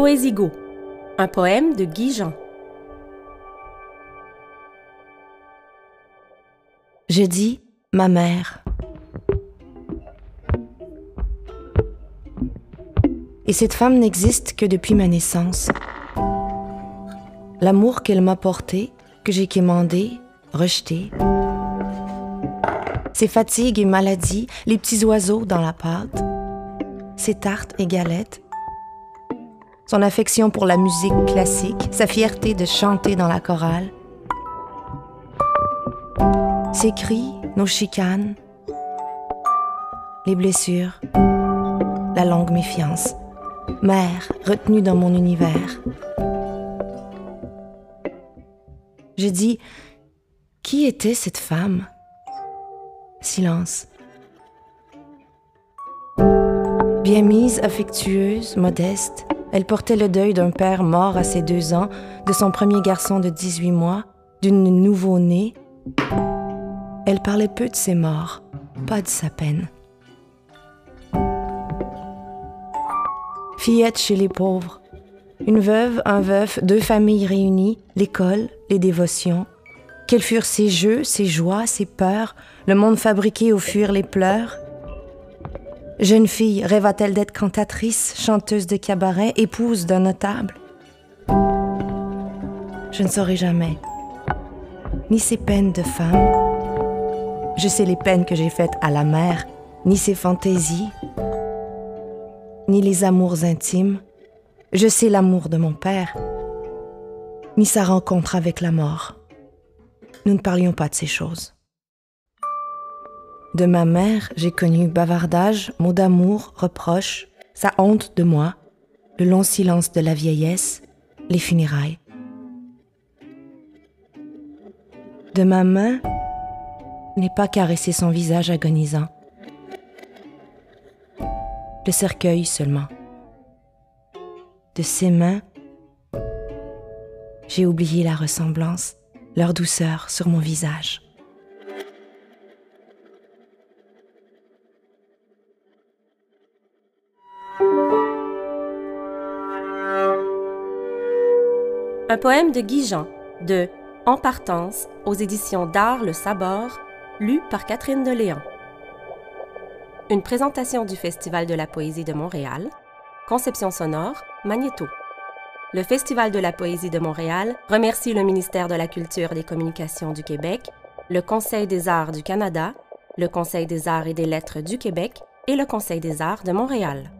Poésigo, un poème de Guy Jean. Je dis ma mère. Et cette femme n'existe que depuis ma naissance. L'amour qu'elle m'a porté, que j'ai quémandé, rejeté. Ses fatigues et maladies, les petits oiseaux dans la pâte, ses tartes et galettes, son affection pour la musique classique, sa fierté de chanter dans la chorale, ses cris, nos chicanes, les blessures, la longue méfiance, mère retenue dans mon univers. Je dis, qui était cette femme? Silence. Bien mise, affectueuse, modeste, elle portait le deuil d'un père mort à ses deux ans, de son premier garçon de 18 mois, d'une nouveau-née. Elle parlait peu de ses morts, pas de sa peine. Fillette chez les pauvres. Une veuve, un veuf, deux familles réunies, l'école, les dévotions. Quels furent ses jeux, ses joies, ses peurs, le monde fabriqué où fuir les pleurs Jeune fille, rêva-t-elle d'être cantatrice, chanteuse de cabaret, épouse d'un notable? Je ne saurai jamais. Ni ses peines de femme, je sais les peines que j'ai faites à la mère, ni ses fantaisies, ni les amours intimes. Je sais l'amour de mon père, ni sa rencontre avec la mort. Nous ne parlions pas de ces choses. De ma mère, j'ai connu bavardage, mots d'amour, reproches, sa honte de moi, le long silence de la vieillesse, les funérailles. De ma main, n'ai pas caressé son visage agonisant. Le cercueil seulement. De ses mains, j'ai oublié la ressemblance, leur douceur sur mon visage. Un poème de Guy Jean, de En partance, aux éditions d'Art Le Sabord, lu par Catherine Deléan. Une présentation du Festival de la poésie de Montréal, conception sonore, Magnéto. Le Festival de la poésie de Montréal remercie le ministère de la Culture et des Communications du Québec, le Conseil des arts du Canada, le Conseil des arts et des lettres du Québec et le Conseil des arts de Montréal.